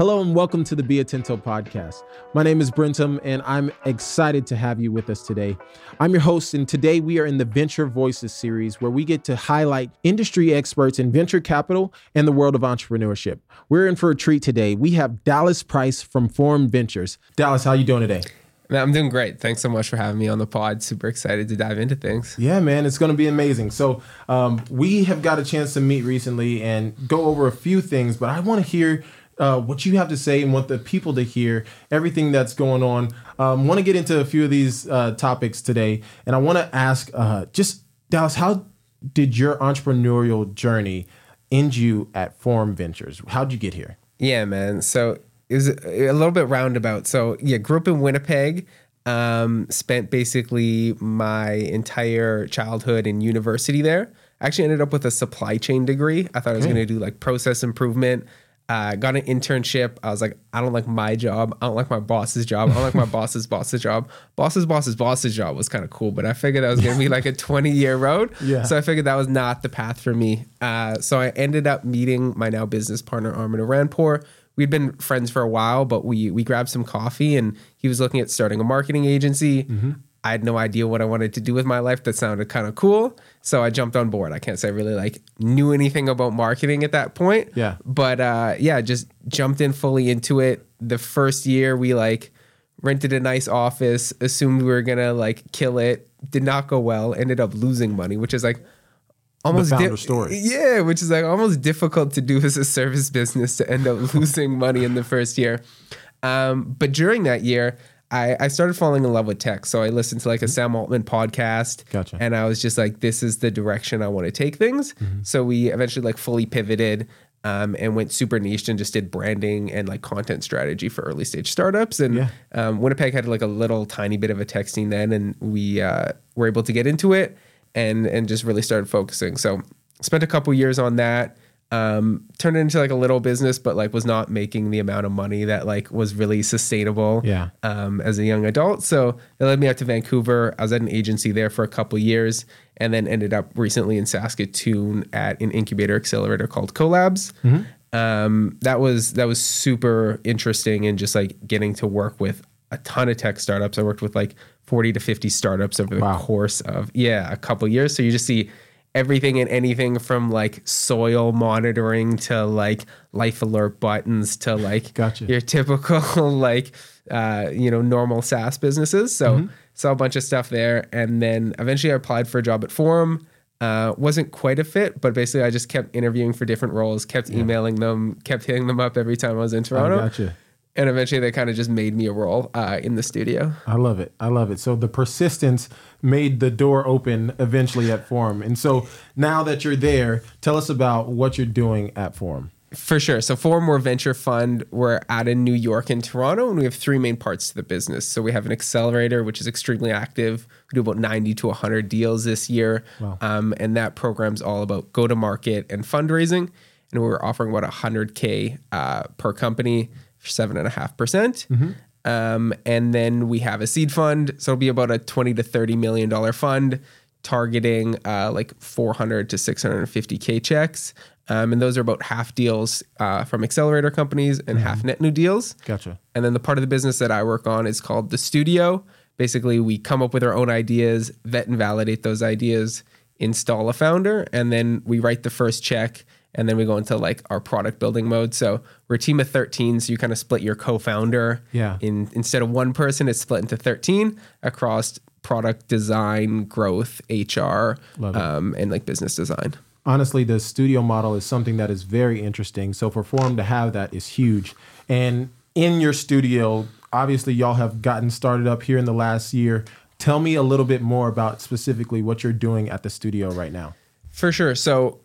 Hello and welcome to the Be Atento podcast. My name is Brentom and I'm excited to have you with us today. I'm your host, and today we are in the Venture Voices series where we get to highlight industry experts in venture capital and the world of entrepreneurship. We're in for a treat today. We have Dallas Price from Forum Ventures. Dallas, how you doing today? Man, I'm doing great. Thanks so much for having me on the pod. Super excited to dive into things. Yeah, man, it's going to be amazing. So, um, we have got a chance to meet recently and go over a few things, but I want to hear uh, what you have to say and want the people to hear everything that's going on. Um, want to get into a few of these uh, topics today, and I want to ask uh, just Dallas, how did your entrepreneurial journey end you at Forum Ventures? How'd you get here? Yeah, man. So it was a little bit roundabout. So yeah, grew up in Winnipeg. Um, spent basically my entire childhood in university there. Actually ended up with a supply chain degree. I thought I was going to do like process improvement. Uh, got an internship. I was like, I don't like my job. I don't like my boss's job. I don't like my boss's boss's job. Boss's boss's boss's job was kind of cool, but I figured that was going to be like a 20 year road. Yeah. So I figured that was not the path for me. Uh, so I ended up meeting my now business partner, Armin Aranpour. We'd been friends for a while, but we we grabbed some coffee and he was looking at starting a marketing agency. I had no idea what I wanted to do with my life. That sounded kind of cool. So I jumped on board. I can't say I really like knew anything about marketing at that point. Yeah. But uh, yeah, just jumped in fully into it. The first year we like rented a nice office, assumed we were gonna like kill it. Did not go well. Ended up losing money, which is like almost founder story. Yeah, which is like almost difficult to do as a service business to end up losing money in the first year. Um, but during that year, I, I started falling in love with tech. So I listened to like a Sam Altman podcast. Gotcha. And I was just like, this is the direction I want to take things. So we eventually like fully pivoted um, and went super niche and just did branding and like content strategy for early stage startups. And Yeah. um, Winnipeg had like a little tiny bit of a tech scene then, and we uh, were able to get into it and and just really started focusing. So spent a couple years on that. Um, turned it into like a little business, but like was not making the amount of money that like was really sustainable. Yeah. Um, as a young adult, so it led me out to Vancouver. I was at an agency there for a couple years, and then ended up recently in Saskatoon at an incubator accelerator called Co.Labs. Um, that was that was super interesting and just like getting to work with a ton of tech startups. I worked with like 40 to 50 startups over the Wow. course of yeah, a couple years. So you just see everything and anything from like soil monitoring to like life alert buttons to like Gotcha. your typical like uh, you know normal SaaS businesses. So saw a bunch of stuff there, and then eventually I applied for a job at Forum. Uh, wasn't quite a fit, but basically I just kept interviewing for different roles, kept emailing them, kept hitting them up every time I was in Toronto, gotcha. And eventually they kind of just made me a role uh, in the studio. I love it. I love it. So the persistence made the door open eventually at Forum. And so now that you're there, tell us about what you're doing at Forum. For sure. So Forum More Venture Fund, we're out in New York and Toronto, and we have three main parts to the business. So we have an accelerator, which is extremely active. We do about 90 to 100 deals this year. Wow. Um, and that program's all about go to market and fundraising. And we're offering about 100K uh, per company for 7.5%. Um, and then we have a seed fund. So it'll be about a 20 to 30 million dollar fund targeting uh, like 400 to 650K checks. Um, and those are about half deals uh, from accelerator companies and half net new deals. Gotcha. And then the part of the business that I work on is called the studio. Basically, we come up with our own ideas, vet and validate those ideas, install a founder, and then we write the first check. And then we go into like our product building mode. So we're a team of 13. So you kind of split your co founder. Yeah. In, instead of one person, it's split into 13 across product design, growth, HR, um, and like business design. honestly, the studio model is something that is very interesting. So for Forum to have that is huge. And in your studio, obviously, y'all have gotten started up here in the last year. Tell me a little bit more about specifically what you're doing at the studio right now. For sure. So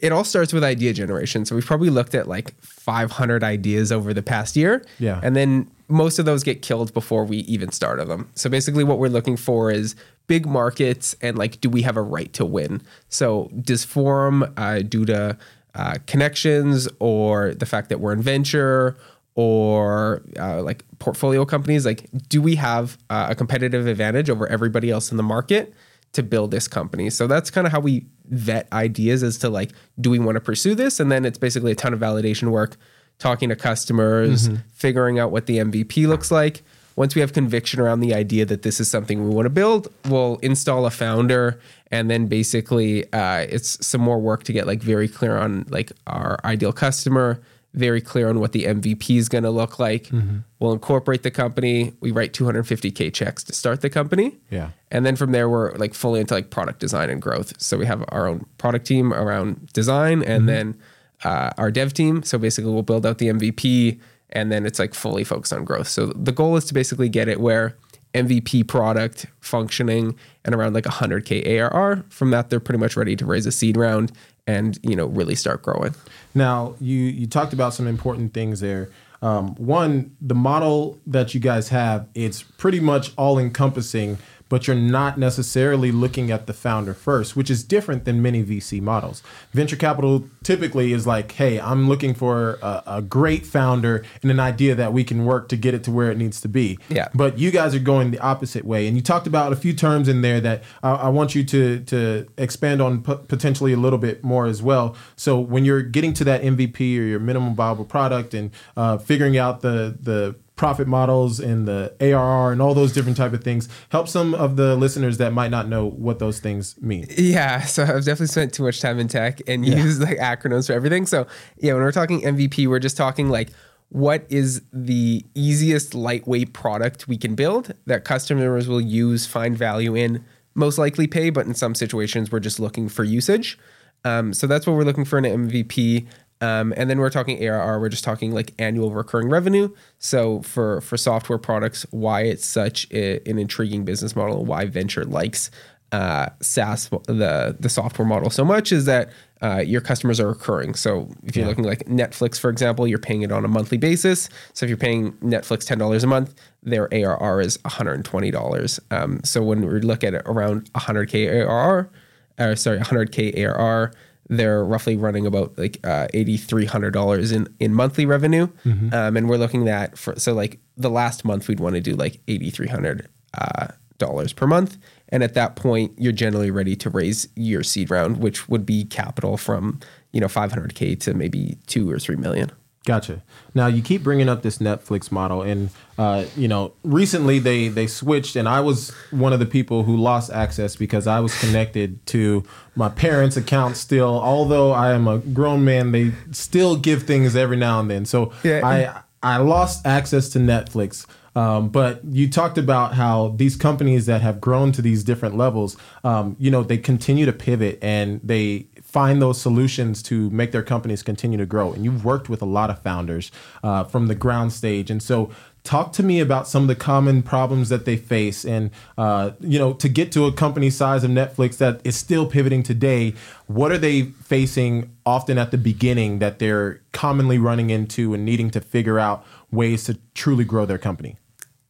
it all starts with idea generation. So we've probably looked at like 500 ideas over the past year. Yeah. And then most of those get killed before we even started them. So basically, what we're looking for is big markets and like, do we have a right to win? So does Forum, uh, due to uh, connections or the fact that we're in venture or uh, like portfolio companies, like, do we have uh, a competitive advantage over everybody else in the market? To build this company. So that's kind of how we vet ideas as to like, do we want to pursue this? And then it's basically a ton of validation work talking to customers, figuring out what the MVP looks like. Once we have conviction around the idea that this is something we want to build, we'll install a founder, and then basically uh, it's some more work to get like very clear on like our ideal customer, very clear on what the MVP is going to look like. We'll incorporate the company. We write 250k checks to start the company. Yeah. And then from there, we're like fully into like product design and growth. So we have our own product team around design and then uh, our dev team. So basically, we'll build out the MVP and then it's like fully focused on growth. So the goal is to basically get it where MVP product functioning and around like 100k ARR. From that, they're pretty much ready to raise a seed round and you know really start growing. Now, you you talked about some important things there. Um, one, the model that you guys have, it's pretty much all encompassing, but you're not necessarily looking at the founder first, which is different than many VC models. Venture capital typically is like, hey, I'm looking for a, a great founder and an idea that we can work to get it to where it needs to be. Yeah. But you guys are going the opposite way, and you talked about a few terms in there that I, I want you to to expand on p- potentially a little bit more as well. So when you're getting to that MVP or your minimum viable product and uh, figuring out the the profit models and the ARR and all those different type of things, help some of the listeners that might not know what those things mean. Yeah, so I've definitely spent too much time in tech and used like acronyms for everything. So yeah, when we're talking MVP, we're just talking like what is the easiest lightweight product we can build that customers will use, find value in, most likely pay, but in some situations we're just looking for usage. Um, so that's what we're looking for in an MVP. Um, and then we're talking ARR. We're just talking like annual recurring revenue. So for for software products, why it's such a, an intriguing business model, why venture likes uh, SaaS the the software model so much is that uh, your customers are recurring. So if you're looking like Netflix, for example, you're paying it on a monthly basis. So if you're paying Netflix ten dollars a month, their ARR is one hundred and twenty dollars. Um, so when we look at it around one hundred k ARR, uh, sorry, one hundred k ARR, they're roughly running about like uh, eighty three hundred dollars in in monthly revenue, um, and we're looking at for so like the last month we'd want to do like eighty three hundred uh, dollars per month, and at that point you're generally ready to raise your seed round, which would be capital from you know five hundred k to maybe two or three million. Gotcha. Now you keep bringing up this Netflix model, and uh, you know recently they they switched, and I was one of the people who lost access because I was connected to my parents' account still. Although I am a grown man, they still give things every now and then. So Yeah. I I lost access to Netflix. Um, but you talked about how these companies that have grown to these different levels, um, you know, they continue to pivot and they find those solutions to make their companies continue to grow. And you've worked with a lot of founders uh, from the ground stage. And so, talk to me about some of the common problems that they face. And, uh, you know, to get to a company size of Netflix that is still pivoting today, what are they facing often at the beginning that they're commonly running into and needing to figure out ways to truly grow their company?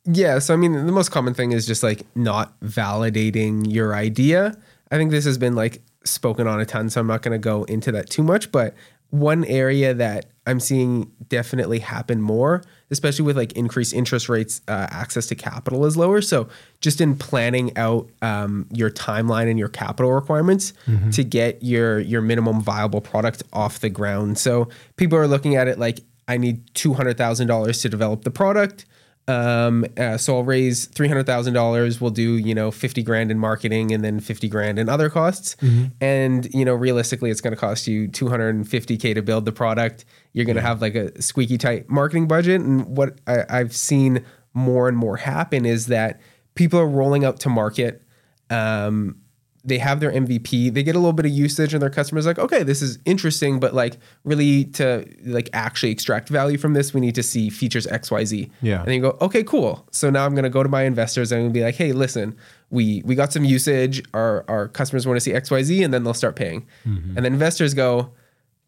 Yeah, so I mean, the most common thing is just like not validating your idea. I think this has been like spoken on a ton, so I'm not going to go into that too much. But one area that I'm seeing definitely happen more, especially with like increased interest rates, uh, access to capital is lower. So just in planning out um, your timeline and your capital requirements to get your your minimum viable product off the ground. So people are looking at it like I need two hundred thousand dollars to develop the product. Um, uh, so I'll raise three hundred thousand dollars. We'll do you know fifty grand in marketing and then fifty grand in other costs. And you know realistically, it's going to cost you two hundred and fifty k to build the product. You're going to have like a squeaky tight marketing budget. And what I, I've seen more and more happen is that people are rolling out to market. Um, they have their MVP, they get a little bit of usage, and their customers like, okay, this is interesting, but like really to like actually extract value from this, we need to see features X, Y, Z. Yeah. And then you go, okay, cool. So now I'm gonna go to my investors and I'm gonna be like, hey, listen, we we got some usage, our our customers want to see X, Y, Z, and then they'll start paying. Mm-hmm. And then investors go,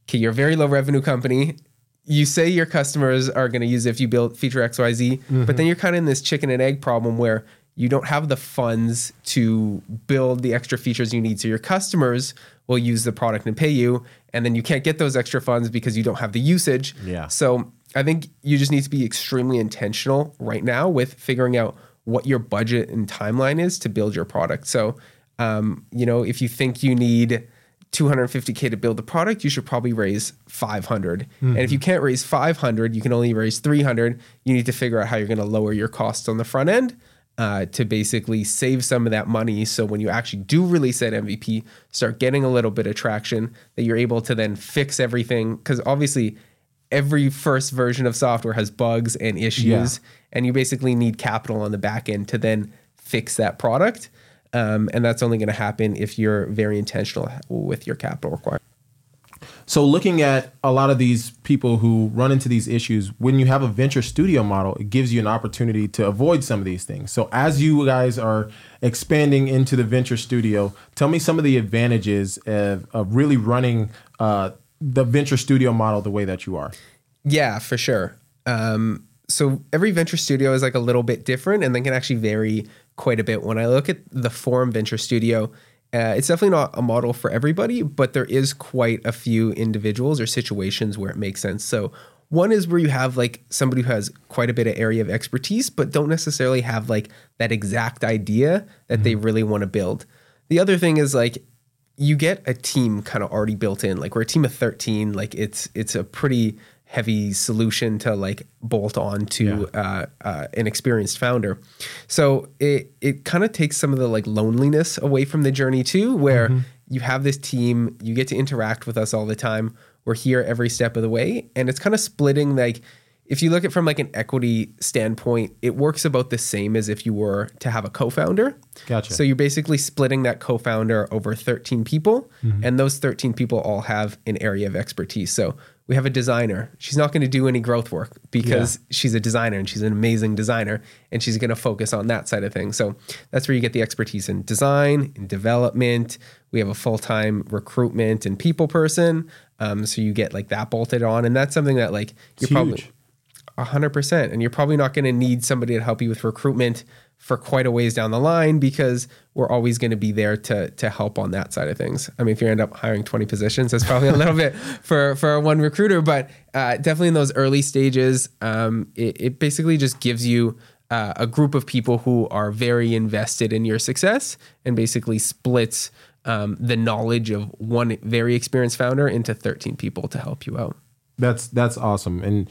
okay, you're a very low revenue company. You say your customers are going to use it if you build feature XYZ, but mm-hmm. then you're kind of in this chicken and egg problem where you don't have the funds to build the extra features you need. So your customers will use the product and pay you, and then you can't get those extra funds because you don't have the usage. Yeah. So I think you just need to be extremely intentional right now with figuring out what your budget and timeline is to build your product. So, um, you know, if you think you need 250k to build the product, you should probably raise 500. And if you can't raise 500, you can only raise 300. You need to figure out how you're going to lower your costs on the front end uh, to basically save some of that money. So when you actually do release that MVP, start getting a little bit of traction, that you're able to then fix everything. Because obviously, every first version of software has bugs and issues, Yeah. and you basically need capital on the back end to then fix that product. Um, and that's only going to happen if you're very intentional with your capital requirement. So looking at a lot of these people who run into these issues, when you have a venture studio model, it gives you an opportunity to avoid some of these things. So as you guys are expanding into the venture studio, tell me some of the advantages of, of really running uh, the venture studio model the way that you are. Yeah, for sure. Um, so every venture studio is like a little bit different and they can actually vary quite a bit. When I look at the Forum Venture Studio, uh, it's definitely not a model for everybody, but there is quite a few individuals or situations where it makes sense. So one is where you have like somebody who has quite a bit of area of expertise, but don't necessarily have like that exact idea that they really want to build. The other thing is like you get a team kind of already built in. Like we're a team of 13. Like it's it's a pretty heavy solution to like bolt on to uh, uh, an experienced founder. So it it kind of takes some of the like loneliness away from the journey too, where you have this team, you get to interact with us all the time. We're here every step of the way, and it's kind of splitting like if you look at it from like an equity standpoint, it works about the same as if you were to have a co-founder. Gotcha. So you're basically splitting that co-founder over 13 people, and those 13 people all have an area of expertise. So we have a designer. She's not going to do any growth work because she's a designer and she's an amazing designer, and she's going to focus on that side of things. So that's where you get the expertise in design, in development. We have a full-time recruitment and people person. Um, so you get like that bolted on, and that's something that like you're It's probably huge. a hundred percent. And you're probably not going to need somebody to help you with recruitment for quite a ways down the line because we're always going to be there to to help on that side of things. I mean, if you end up hiring 20 positions, that's probably a little bit for for one recruiter, but uh, definitely in those early stages, um, it, it basically just gives you uh, a group of people who are very invested in your success and basically splits um, the knowledge of one very experienced founder into 13 people to help you out. That's that's awesome, and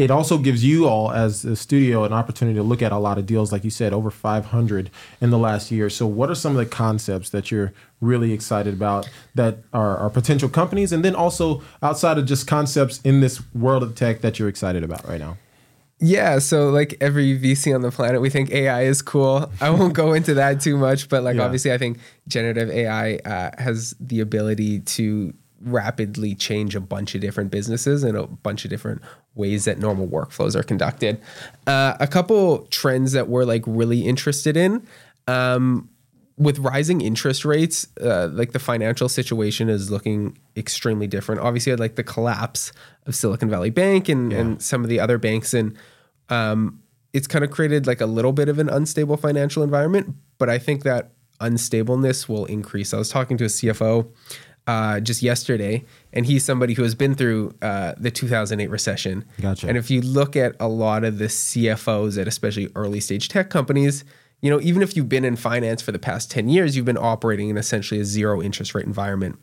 it also gives you all as a studio an opportunity to look at a lot of deals, like you said, over 500 in the last year. So, what are some of the concepts that you're really excited about that are, are potential companies, and then also outside of just concepts in this world of tech that you're excited about right now? Yeah, so like every VC on the planet, we think AI is cool. I won't go into that too much, but like Yeah. obviously, I think generative AI uh, has the ability to rapidly change a bunch of different businesses and a bunch of different ways that normal workflows are conducted. Uh, a couple trends that we're like really interested in. Um, with rising interest rates, uh, like the financial situation is looking extremely different. Obviously, like the collapse of Silicon Valley Bank and, and some of the other banks, and um, it's kind of created like a little bit of an unstable financial environment. But I think that unstableness will increase. I was talking to a CFO uh, just yesterday, and he's somebody who has been through uh, the 2008 recession. Gotcha. And if you look at a lot of the CFOs at especially early stage tech companies, you know, even if you've been in finance for the past 10 years, you've been operating in essentially a zero interest rate environment.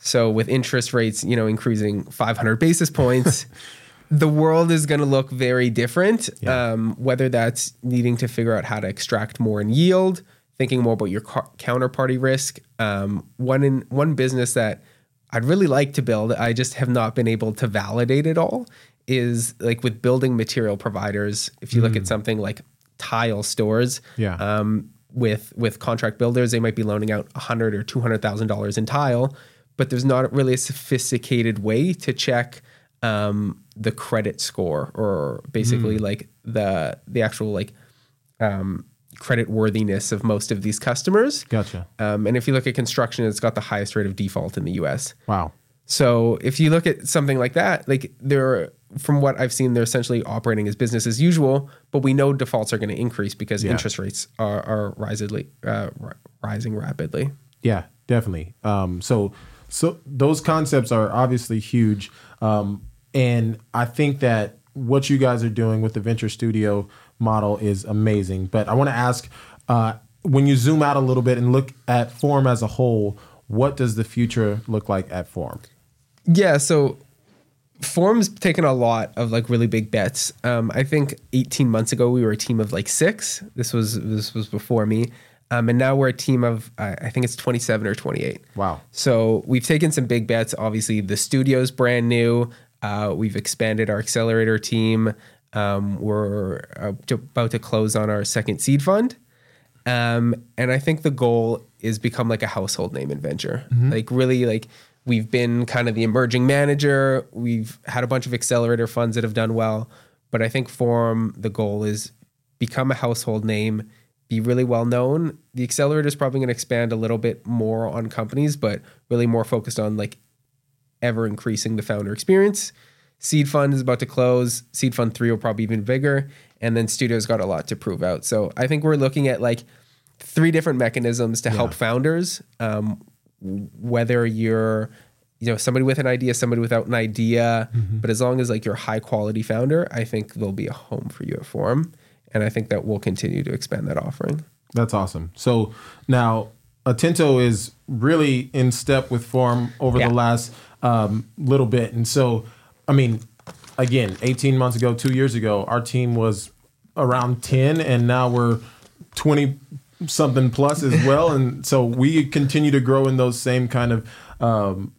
So with interest rates, you know, increasing 500 basis points, the world is going to look very different. Yeah. Um, whether that's needing to figure out how to extract more in yield, thinking more about your co- counterparty risk. Um, one in one business that I'd really like to build, I just have not been able to validate it all. Is like with building material providers. If you look at something like tile stores, Yeah. um, with with contract builders, they might be loaning out a hundred or two hundred thousand dollars in tile, but there's not really a sophisticated way to check um, the credit score or basically like the the actual like um, credit worthiness of most of these customers. Gotcha. Um, and if you look at construction, it's got the highest rate of default in the U.S. Wow. So if you look at something like that, like they're from what I've seen, they're essentially operating as business as usual, but we know defaults are going to increase because Yeah. interest rates are, are rising, uh, rising rapidly. Yeah, definitely. Um, so, so those concepts are obviously huge, um, and I think that what you guys are doing with the venture studio model is amazing. But I want to ask, uh, when you zoom out a little bit and look at Forum as a whole, what does the future look like at Forum? Yeah, so Forum's taken a lot of like really big bets. Um, I think 18 months ago we were a team of like six. This was this was before me, um, and now we're a team of uh, I think it's 27 or 28. Wow. So we've taken some big bets. Obviously, the studio's brand new. Uh, we've expanded our accelerator team. Um, we're uh, about to close on our second seed fund. Um, and I think the goal is become like a household name in venture. Like really like we've been kind of the emerging manager. We've had a bunch of accelerator funds that have done well, but I think Forum the goal is become a household name, be really well known. The accelerator is probably going to expand a little bit more on companies, but really more focused on like ever increasing the founder experience. Seed fund is about to close. Seed fund three will probably be even bigger. And then studio's got a lot to prove out. So I think we're looking at like three different mechanisms to help founders. Um, whether you're you know somebody with an idea, somebody without an idea, but as long as like you're a high quality founder, I think there'll be a home for you at Forum. And I think that we'll continue to expand that offering. That's awesome. So now Atento is really in step with Forum over Yeah. the last um, little bit. And so, I mean, again, 18 months ago, two years ago, our team was around 10, and now we're 20 something plus as well. and so we continue to grow in those same kind of um,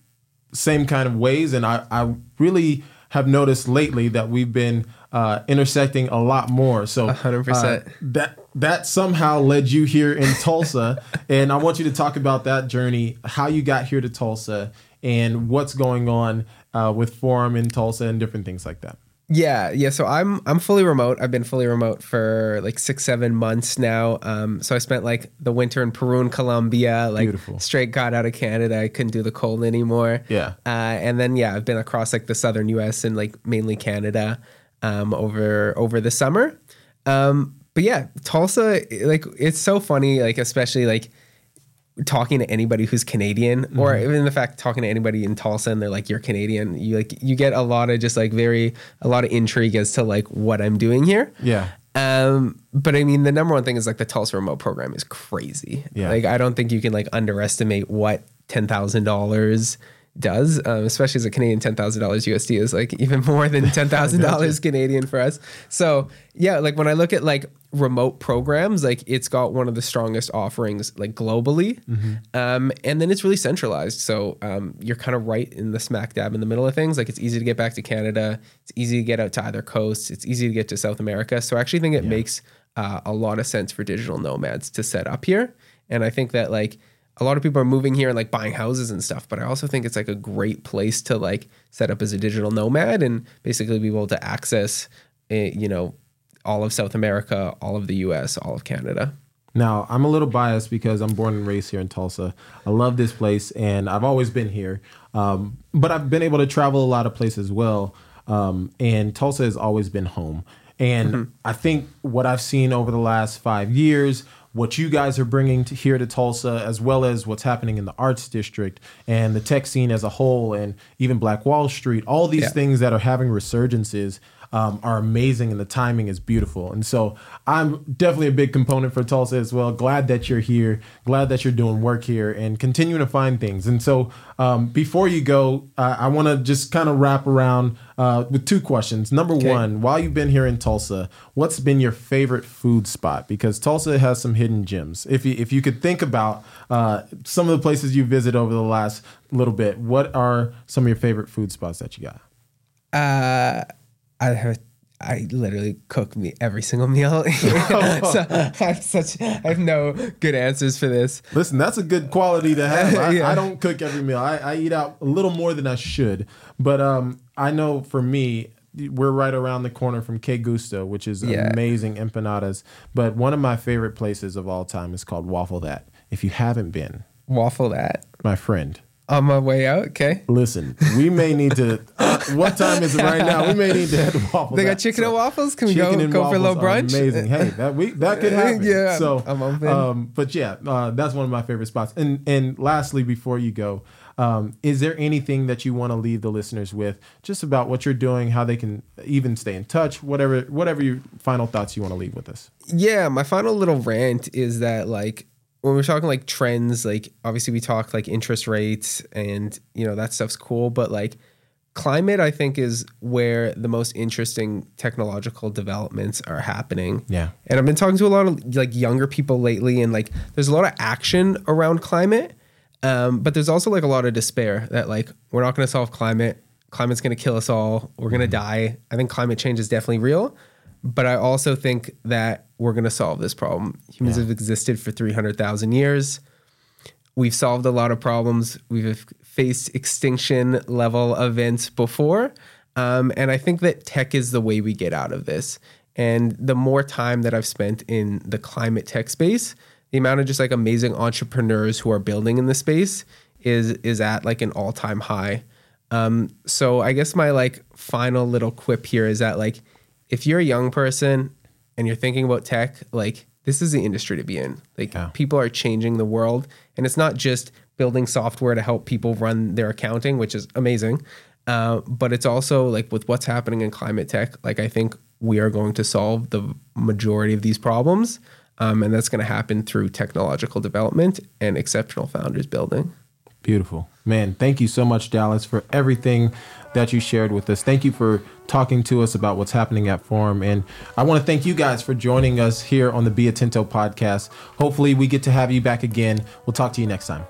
same kind of ways. And I, I really have noticed lately that we've been uh, intersecting a lot more. So 100%. uh, that that somehow led you here in Tulsa, and I want you to talk about that journey, how you got here to Tulsa, and what's going on uh, with Forum in Tulsa and different things like that. Yeah, yeah. So I'm I'm fully remote. I've been fully remote for like six, seven months now. Um, so I spent like the winter in Peru and Colombia, like Beautiful. straight got out of Canada. I couldn't do the cold anymore. Yeah. Uh, and then yeah, I've been across like the southern U.S. and like mainly Canada um, over over the summer. Um, but yeah, Tulsa, like it's so funny, like especially like talking to anybody who's Canadian, or Mm-hmm. even the fact talking to anybody in Tulsa and they're like, "You're Canadian." You like you get a lot of just like very a lot of intrigue as to like what I'm doing here. Yeah. Um, but I mean, the number one thing is like the Tulsa remote program is crazy. Yeah. Like I don't think you can like underestimate what ten thousand dollars does, um, especially as a Canadian ten thousand dollars USD is like even more than ten thousand dollars Canadian for us. So yeah, like when I look at like remote programs, like it's got one of the strongest offerings like globally, um, and then it's really centralized. So um, you're kind of right in the smack dab in the middle of things. Like it's easy to get back to Canada. It's easy to get out to either coast. It's easy to get to South America. So I actually think it makes uh, a lot of sense for digital nomads to set up here. And I think that like a lot of people are moving here and like buying houses and stuff. But I also think it's like a great place to like set up as a digital nomad and basically be able to access, uh, you know, all of South America, all of the U.S., all of Canada. Now, I'm a little biased because I'm born and raised here in Tulsa. I love this place and I've always been here. Um, but I've been able to travel a lot of places as well. Um, and Tulsa has always been home. And I think what I've seen over the last five years, what you guys are bringing to here to Tulsa, as well as what's happening in the arts district and the tech scene as a whole, and even Black Wall Street, all these Yeah. things that are having resurgences um, are amazing and the timing is beautiful. And so I'm definitely a big component for Tulsa as well. Glad that you're here. Glad that you're doing work here and continuing to find things. And so um, before you go, uh, I want to just kind of wrap around uh, with two questions. Number one, while you've been here in Tulsa, what's been your favorite food spot? Because Tulsa has some hidden gems. If you, if you could think about uh, some of the places you visit over the last little bit, what are some of your favorite food spots that you got? Uh, I have. I literally cook me every single meal. so I have such. I have no good answers for this. Listen, that's a good quality to have. I, Yeah. I don't cook every meal. I, I eat out a little more than I should. But um, I know for me, we're right around the corner from Que Gusto, which is Yeah. amazing empanadas. But one of my favorite places of all time is called Waffle That. If you haven't been, Waffle that my friend, on my way out. Okay. listen, we may need to. Uh, what time is it right now? We may need to head to Waffle They got That. chicken So- and waffles. Can we go go for a little brunch? Amazing. Hey, that we that could happen. Yeah, So I'm open. Um, but yeah, uh, that's one of my favorite spots. And and lastly, before you go, um, is there anything that you want to leave the listeners with, just about what you're doing, how they can even stay in touch, whatever whatever your final thoughts you want to leave with us? yeah, my final little rant is that like when we're talking like trends, like obviously we talk like interest rates and you know that stuff's cool, but like climate I think is where the most interesting technological developments are happening. Yeah. And I've been talking to a lot of like younger people lately and like there's a lot of action around climate. Um, but there's also like a lot of despair that like we're not going to solve climate. Climate's going to kill us all. We're going to die. I think climate change is definitely real, but I also think that we're going to solve this problem. Humans Yeah. have existed for 300,000 years. We've solved a lot of problems. We've faced extinction level events before. Um, and I think that tech is the way we get out of this. And the more time that I've spent in the climate tech space, the amount of just like amazing entrepreneurs who are building in the space is is at like an all time high. Um, so I guess my like final little quip here is that like if you're a young person and you're thinking about tech, like this is the industry to be in. Like Yeah. people are changing the world, and it's not just building software to help people run their accounting, which is amazing. Uh, but it's also like with what's happening in climate tech. Like I think we are going to solve the majority of these problems, um, and that's going to happen through technological development and exceptional founders building. Beautiful. Man, thank you so much, Dallas, for everything that you shared with us. Thank you for talking to us about what's happening at Forum. And I want to thank you guys for joining us here on the Be Atento podcast. Hopefully, we get to have you back again. We'll talk to you next time.